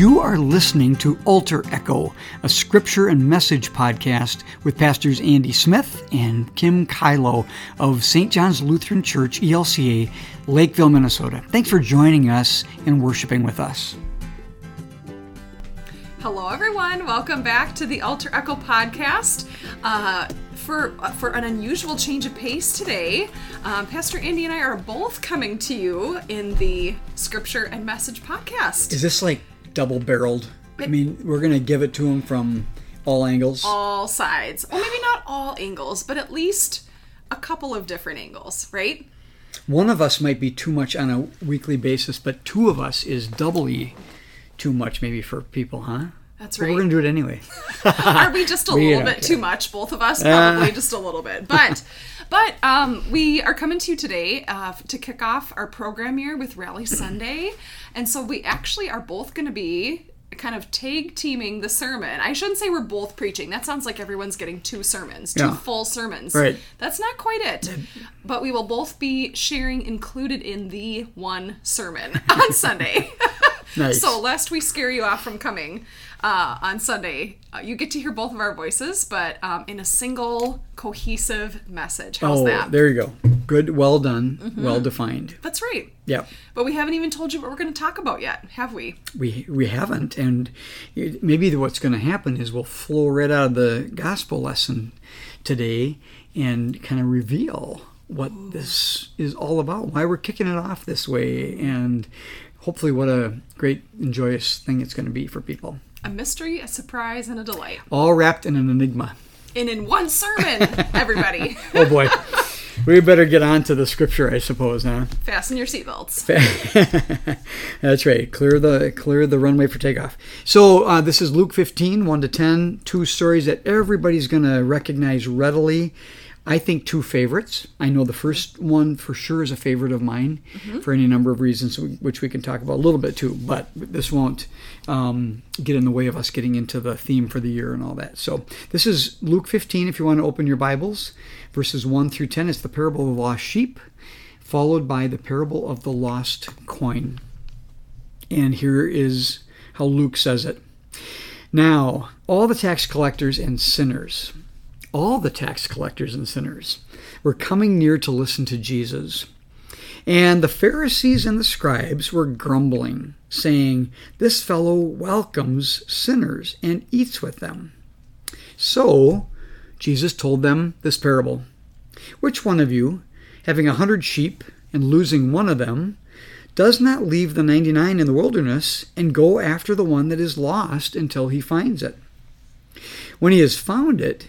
You are listening to Altar Echo, a scripture and message podcast with Pastors Andy Smith and Kim Kylo of St. John's Lutheran Church, ELCA, Lakeville, Minnesota. Thanks for joining us and worshiping with us. Hello, everyone. Welcome back to the Altar Echo podcast. Uh, for for an unusual change of pace today, um, Pastor Andy and I are both coming to you in the Scripture and Message podcast. Is this like double barreled? I mean, we're going to give it to him from all angles. All sides. Well, maybe not all angles, but at least a couple of different angles, right? One of us might be too much on a weekly basis, but two of us is doubly too much, maybe for people, huh? That's But right. we're going to do it anyway. Are we just a We little bit care. too much, both of us? Uh. Probably just a little bit. But but um, we are coming to you today uh, to kick off our program year with Rally Sunday, and so we actually are both going to be kind of tag teaming the sermon. I shouldn't say we're both preaching. That sounds like everyone's getting two sermons, two Yeah. full sermons. Right. That's not quite it. But we will both be sharing included in the one sermon on Sunday. Nice. So lest we scare you off from coming uh, on Sunday, uh, you get to hear both of our voices, but um, in a single cohesive message. How's oh, that? Mm-hmm. there you go. Good, well done, well defined. That's right. Yep. But we haven't even told you what we're going to talk about yet, have we? We we haven't, and it- maybe what's going to happen is we'll flow right out of the gospel lesson today and kind of reveal what this is all about, why we're kicking it off this way, and hopefully what a great and joyous thing it's going to be for people. A mystery, a surprise, and a delight. All wrapped in an enigma. And in one sermon, everybody, Oh boy. we better get on to the scripture, I suppose, huh? fasten your seatbelts. That's right. Clear the clear the runway for takeoff. So uh, this is Luke 15, 1 to 10, two stories that everybody's going to recognize readily. I think two favorites. I know the first one for sure is a favorite of mine for any number of reasons, which we can talk about a little bit too. But this won't um, get in the way of us getting into the theme for the year and all that. So this is Luke 15. If you want to open your Bibles, verses 1 through 10. It's the parable of the lost sheep, followed by the parable of the lost coin. And here is how Luke says it. Now, all the tax collectors and sinners, all the tax collectors and sinners, were coming near to listen to Jesus. And the Pharisees and the scribes were grumbling, saying, This fellow welcomes sinners and eats with them. So Jesus told them this parable Which one of you, having a hundred sheep and losing one of them, does not leave the 99 in the wilderness and go after the one that is lost until he finds it. When he has found it,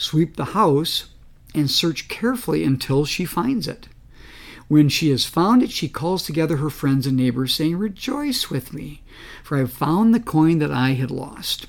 sweep the house, and search carefully until she finds it? When she has found it, she calls together her friends and neighbors, saying, Rejoice with me, for I have found the coin that I had lost.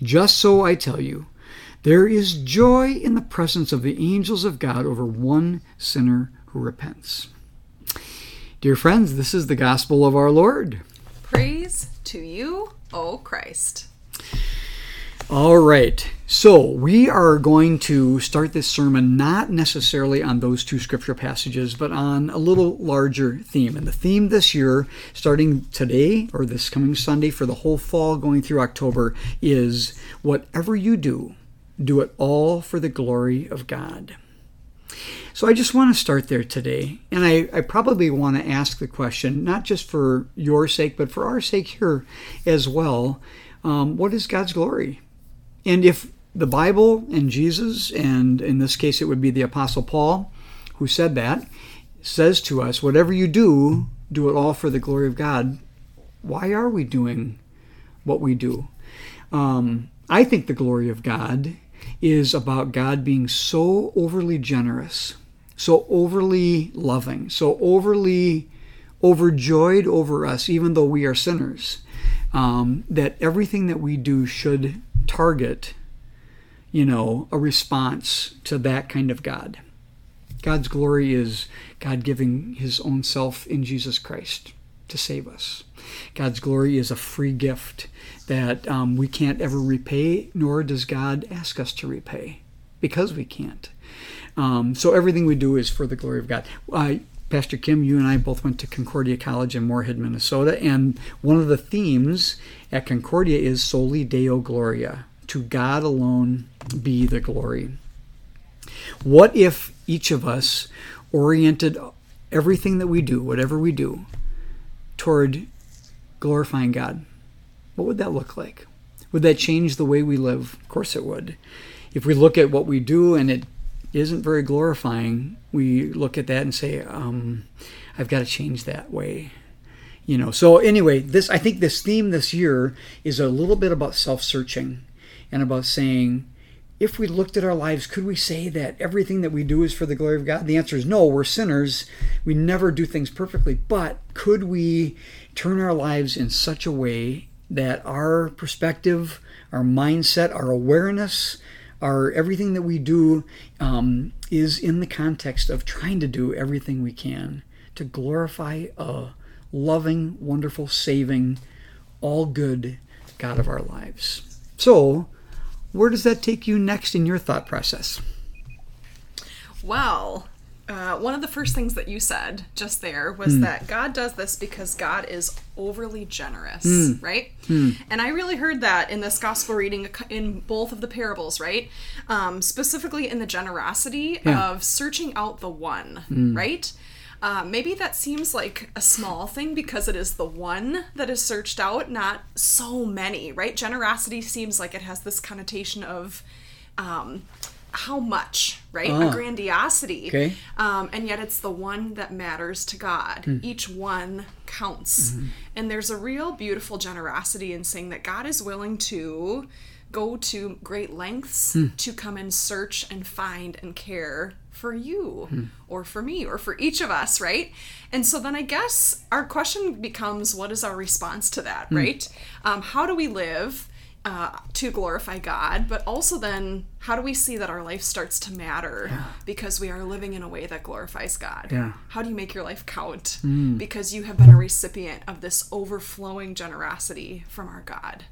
Just so I tell you, there is joy in the presence of the angels of God over one sinner who repents. Dear friends, this is the gospel of our Lord. Praise to you, O Christ. All right. So we are going to start this sermon not necessarily on those two scripture passages, but on a little larger theme. And the theme this year, starting today or this coming Sunday for the whole fall going through October, is whatever you do, do it all for the glory of God. So I just want to start there today. And I, I probably want to ask the question, not just for your sake, but for our sake here as well. Um, what is God's glory? And if the Bible and Jesus, and in this case it would be the Apostle Paul who said that, says to us, whatever you do, do it all for the glory of God, why are we doing what we do? Um, I think the glory of God is about God being so overly generous, so overly loving, so overly overjoyed over us, even though we are sinners. um, that everything that we do should target, you know, a response to that kind of God. God's glory is God giving his own self in Jesus Christ to save us. God's glory is a free gift that um, we can't ever repay, nor does God ask us to repay because we can't. Um, so everything we do is for the glory of God. Pastor Kim, you and I both went to Concordia College in Moorhead, Minnesota, and one of the themes at Concordia is Soli Deo Gloria. To God alone be the glory. What if each of us oriented everything that we do, whatever we do, toward glorifying God? What would that look like? Would that change the way we live? Of course it would. If we look at what we do and it isn't very glorifying, we look at that and say, um, I've got to change that way. You know, so anyway, this I think this theme this year is a little bit about self-searching and about saying, if we looked at our lives, could we say that everything that we do is for the glory of God? The answer is no. We're sinners. We never do things perfectly. But could we turn our lives in such a way that our perspective, our mindset, our awareness, our everything that we do um, is in the context of trying to do everything we can to glorify a loving, wonderful, saving, all good God of our lives. So, where does that take you next in your thought process? Well, uh, one of the first things that you said just there was that God does this because God is overly generous, right? And I really heard that in this gospel reading in both of the parables, right? Um, specifically in the generosity Yeah. of searching out the one, right? Uh, maybe that seems like a small thing because it is the one that is searched out, not so many, right? Generosity seems like it has this connotation of um, how much, right? Ah. A grandiosity. Okay. Um, and yet it's the one that matters to God. Hmm. Each one counts. Mm-hmm. And there's a real beautiful generosity in saying that God is willing to go to great lengths Hmm. to come and search and find and care for you Hmm. or for me or for each of us, right? And so then I guess our question becomes what is our response to that, Hmm. right? Um, how do we live? Uh, to glorify God, but also then how do we see that our life starts to matter because we are living in a way that glorifies God? Yeah. How do you make your life count? Because you have been a recipient of this overflowing generosity from our God.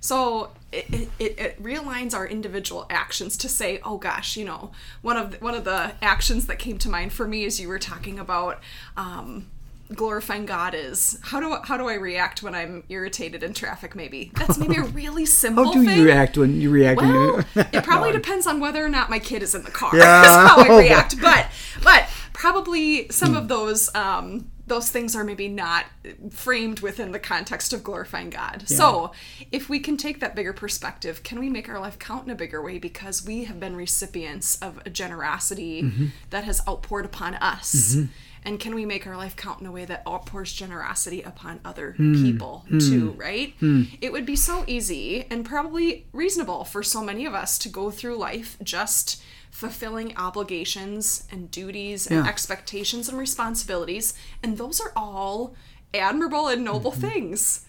So it, it, it, realigns our individual actions to say, oh gosh, you know, one of the, one of the actions that came to mind for me as you were talking about um, glorifying God is how do how do I react when I'm irritated in traffic? Maybe that's maybe a really simple. How do thing. you react when you react? when Well, you... it probably depends on whether or not my kid is in the car. Yeah. That's how I react. But but probably some of those um, those things are maybe not framed within the context of glorifying God. So if we can take that bigger perspective, can we make our life count in a bigger way because we have been recipients of a generosity Mm-hmm. that has outpoured upon us? And can we make our life count in a way that outpours generosity upon other Hmm. people too, right? It would be so easy and probably reasonable for so many of us to go through life just fulfilling obligations and duties and Yeah. expectations and responsibilities. And those are all admirable and noble Mm-hmm. things.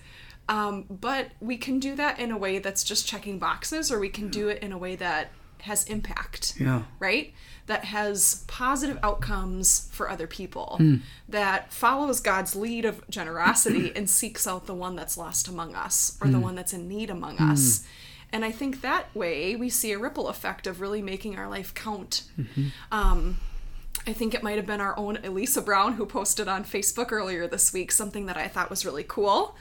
Um, but we can do that in a way that's just checking boxes, or we can do it in a way that has impact Yeah. right? That has positive outcomes for other people, Hmm. that follows God's lead of generosity and seeks out the one that's lost among us or Hmm. the one that's in need among us. And I think that way we see a ripple effect of really making our life count. Mm-hmm. Um, I think it might have been our own Elisa Brown who posted on Facebook earlier this week something that I thought was really cool.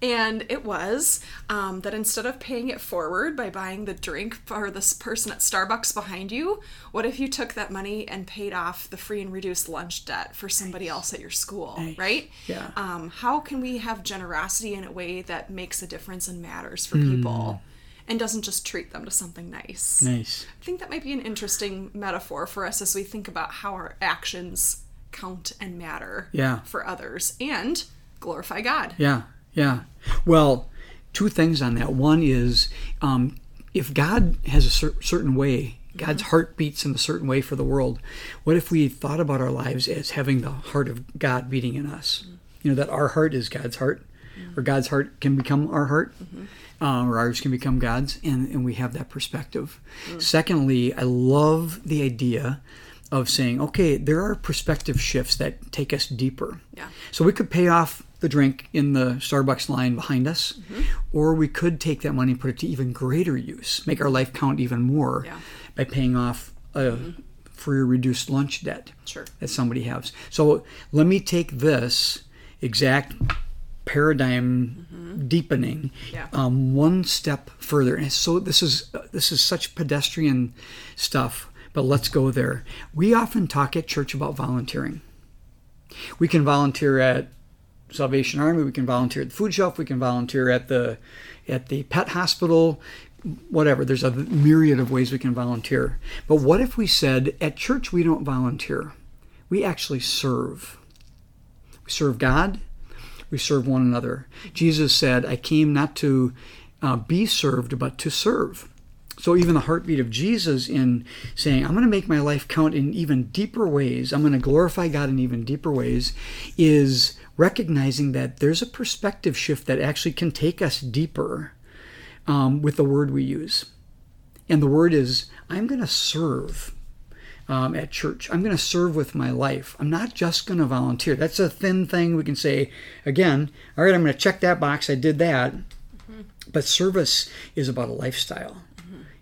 And it was um, that instead of paying it forward by buying the drink for this person at Starbucks behind you, what if you took that money and paid off the free and reduced lunch debt for somebody else at your school, right? Yeah. Um, how can we have generosity in a way that makes a difference and matters for people and doesn't just treat them to something nice? Nice. I think that might be an interesting metaphor for us as we think about how our actions count and matter Yeah. for others and glorify God. Yeah, yeah. Well, two things on that. One is um, if God has a cer- certain way, God's mm-hmm. heart beats in a certain way for the world. What if we thought about our lives as having the heart of God beating in us? Mm-hmm. You know that our heart is God's heart. or mm-hmm. God's heart can become our heart, uh, or ours can become God's, and, and we have that perspective. Secondly, I love the idea of saying, okay, there are perspective shifts that take us deeper. Yeah. So we could pay off the drink in the Starbucks line behind us, Mm-hmm. or we could take that money and put it to even greater use, make our life count even more Yeah. by paying off a free or reduced lunch debt Sure. that somebody has. So let me take this exact paradigm deepening Yeah. um, one step further. And so this is this is such pedestrian stuff, but let's go there. We often talk at church about volunteering. We can volunteer at Salvation Army. We can volunteer at the food shelf. We can volunteer at the at the pet hospital. Whatever. There's a myriad of ways we can volunteer. But what if we said at church we don't volunteer? We actually serve. We serve God. We serve one another. Jesus said, "I came not to uh, be served, but to serve." So even the heartbeat of Jesus in saying, I'm going to make my life count in even deeper ways, I'm going to glorify God in even deeper ways, is recognizing that there's a perspective shift that actually can take us deeper um, with the word we use. And the word is, I'm going to serve um, at church. I'm going to serve with my life. I'm not just going to volunteer. That's a thin thing we can say again. All right, I'm going to check that box. I did that. But service is about a lifestyle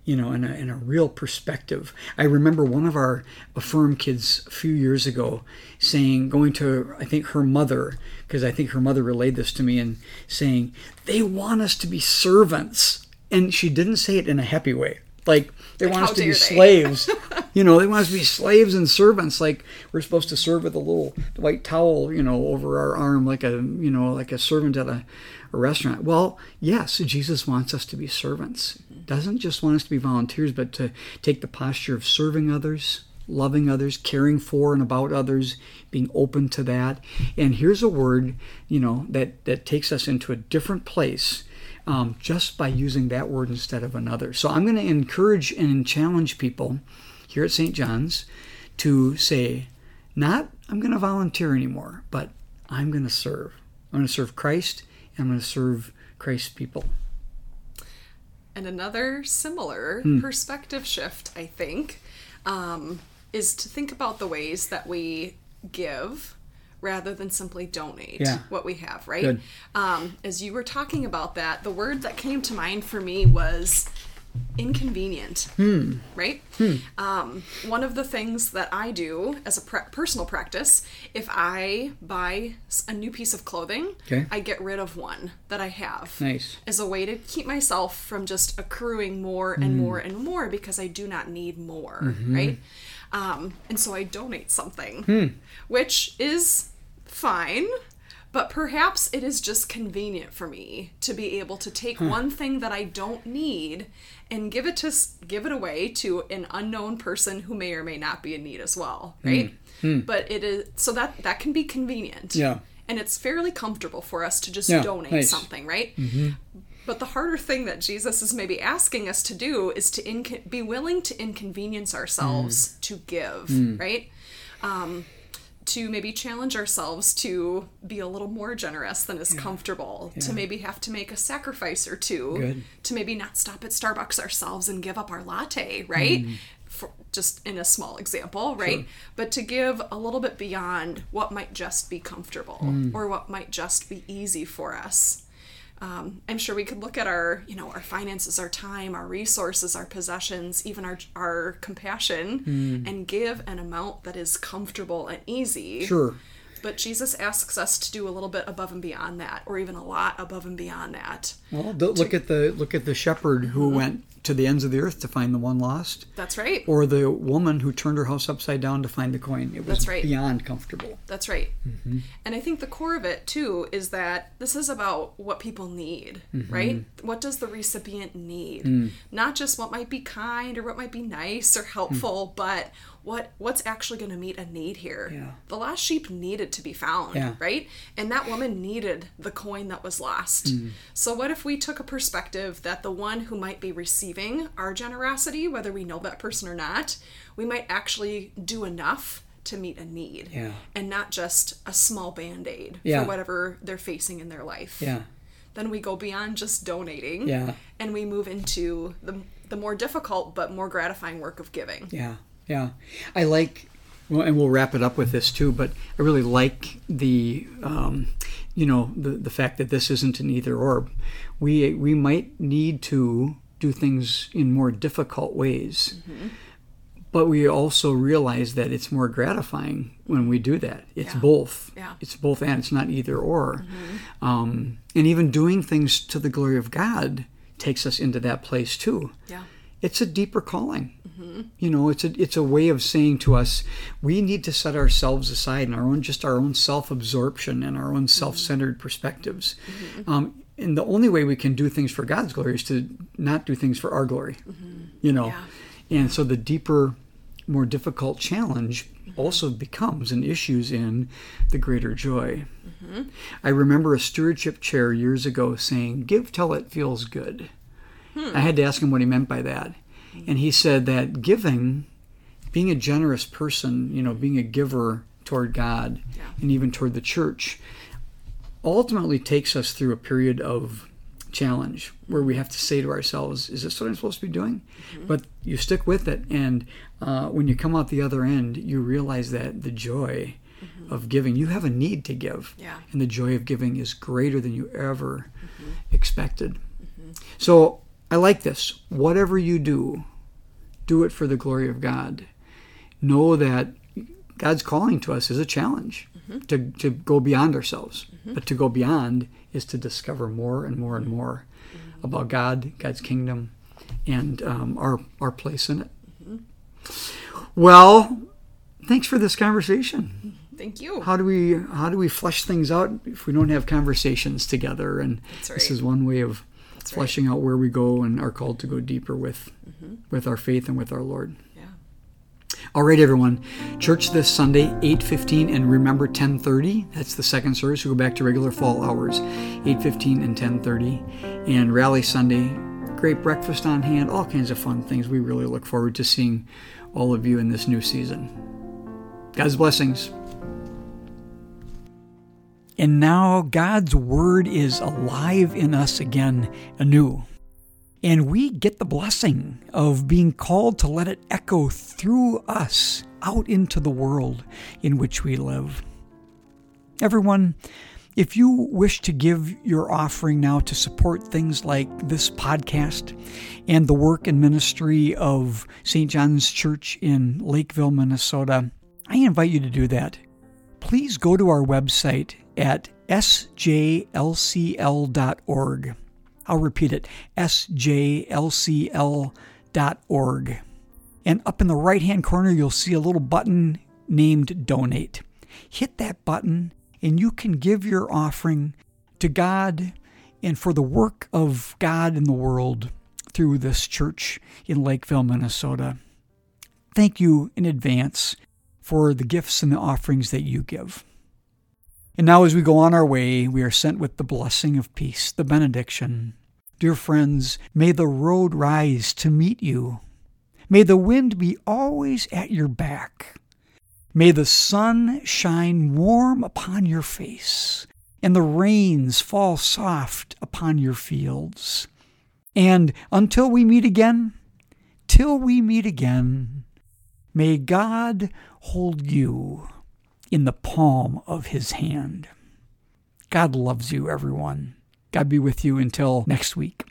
you know, in a, in a real perspective. I remember one of our Affirm kids a few years ago saying, going to, I think, her mother, because I think her mother relayed this to me, and saying, they want us to be servants. And she didn't say it in a happy way. Like, they want us to be they? slaves. you know, they want us to be slaves and servants. Like, we're supposed to serve with a little white towel, you know, over our arm, like a, you know, like a servant at a, a restaurant. Well, yes, Jesus wants us to be servants. Doesn't just want us to be volunteers, but to take the posture of serving others, loving others, caring for and about others, being open to that. And here's a word, you know, that that takes us into a different place. Um, just by using that word instead of another. So I'm going to encourage and challenge people here at St. John's to say, not I'm going to volunteer anymore, but I'm going to serve. I'm going to serve Christ and I'm going to serve Christ's people. And another similar Hmm. perspective shift, I think, um, is to think about the ways that we give rather than simply donate Yeah. what we have, right? Um, as you were talking about that, the word that came to mind for me was inconvenient, right? Um, one of the things that I do as a pra- personal practice, if I buy a new piece of clothing, Okay. I get rid of one that I have Nice. as a way to keep myself from just accruing more and more and more because I do not need more, right? Um, and so I donate something, which is fine, but perhaps it is just convenient for me to be able to take hmm. one thing that I don't need and give it to give it away to an unknown person who may or may not be in need as well, hmm. right? Hmm. But it is so that that can be convenient Yeah. and it's fairly comfortable for us to just Yeah, donate nice. something, right? Mm-hmm. But the harder thing that Jesus is maybe asking us to do is to inco- be willing to inconvenience ourselves Mm. to give, right? Um, to maybe challenge ourselves to be a little more generous than is comfortable, to maybe have to make a sacrifice or two, Good. to maybe not stop at Starbucks ourselves and give up our latte, right? Mm. For, just in a small example, right? But to give a little bit beyond what might just be comfortable Mm. or what might just be easy for us. Um, I'm sure we could look at our, you know, our finances, our time, our resources, our possessions, even our our compassion, Mm. and give an amount that is comfortable and easy. Sure. But Jesus asks us to do a little bit above and beyond that, or even a lot above and beyond that. Well, th- look at the look at the shepherd who Mm-hmm. went to the ends of the earth to find the one lost, That's right. or the woman who turned her house upside down to find the coin. It was That's right. beyond comfortable. That's right. Mm-hmm. And I think the core of it too is that this is about what people need, Mm-hmm. right? What does the recipient need? Mm. Not just what might be kind or what might be nice or helpful, Mm. but what what's actually going to meet a need here. Yeah. The lost sheep needed to be found, Yeah. right? And that woman needed the coin that was lost. Mm. So what if we took a perspective that the one who might be receiving our generosity, whether we know that person or not, we might actually do enough to meet a need Yeah. and not just a small band-aid for whatever they're facing in their life Yeah. then we go beyond just donating Yeah. and we move into the, the more difficult but more gratifying work of giving Yeah, yeah. I like, well, and we'll wrap it up with this too. But I really like the, um, you know, the the fact that this isn't an either or. We we might need to do things in more difficult ways, but we also realize that it's more gratifying when we do that. It's Yeah. both. Yeah. It's both, and it's not either or. Um, and even doing things to the glory of God takes us into that place too yeah it's a deeper calling. You know, it's a it's a way of saying to us, we need to set ourselves aside and our own just our own self absorption and our own self centered perspectives. Um, and the only way we can do things for God's glory is to not do things for our glory. You know, Yeah. and so the deeper, more difficult challenge also becomes and issues in the greater joy. I remember a stewardship chair years ago saying, "Give till it feels good." I had to ask him what he meant by that. And he said that giving, being a generous person, you know, being a giver toward God Yeah. and even toward the church, ultimately takes us through a period of challenge where we have to say to ourselves, is this what I'm supposed to be doing? Mm-hmm. But you stick with it. And uh, when you come out the other end, you realize that the joy mm-hmm. of giving, you have a need to give. Yeah. And the joy of giving is greater than you ever mm-hmm. expected. So I like this. Whatever you do, do it for the glory of God. Know that God's calling to us is a challenge mm-hmm. to, to go beyond ourselves. Mm-hmm. But to go beyond is to discover more and more and more mm-hmm. about God, God's kingdom, and um, our, our place in it. Well, thanks for this conversation. thank you How do we how do we flesh things out if we don't have conversations together? And That's this is one way of right. fleshing out where we go and are called to go deeper with mm-hmm. with our faith and with our Lord. yeah All right, everyone. Church this Sunday, 8.15, and remember 10.30. That's the second service. We go back to regular fall hours, 8.15 and 10.30. And Rally Sunday, great breakfast on hand, all kinds of fun things. We really look forward to seeing all of you in this new season. God's blessings. And now God's Word is alive in us again anew. And we get the blessing of being called to let it echo through us out into the world in which we live. Everyone, if you wish to give your offering now to support things like this podcast and the work and ministry of St. John's Church in Lakeville, Minnesota, I invite you to do that. Please go to our website at sjlcl.org. I'll repeat it sjlcl.org. And up in the right hand corner, you'll see a little button named Donate. Hit that button, and you can give your offering to God and for the work of God in the world through this church in Lakeville, Minnesota. Thank you in advance for the gifts and the offerings that you give. And now, as we go on our way, we are sent with the blessing of peace, the benediction. Dear friends, may the road rise to meet you. May the wind be always at your back. May the sun shine warm upon your face, and the rains fall soft upon your fields. And until we meet again, till we meet again, may God hold you in the palm of his hand. God loves you, everyone. God be with you until next week.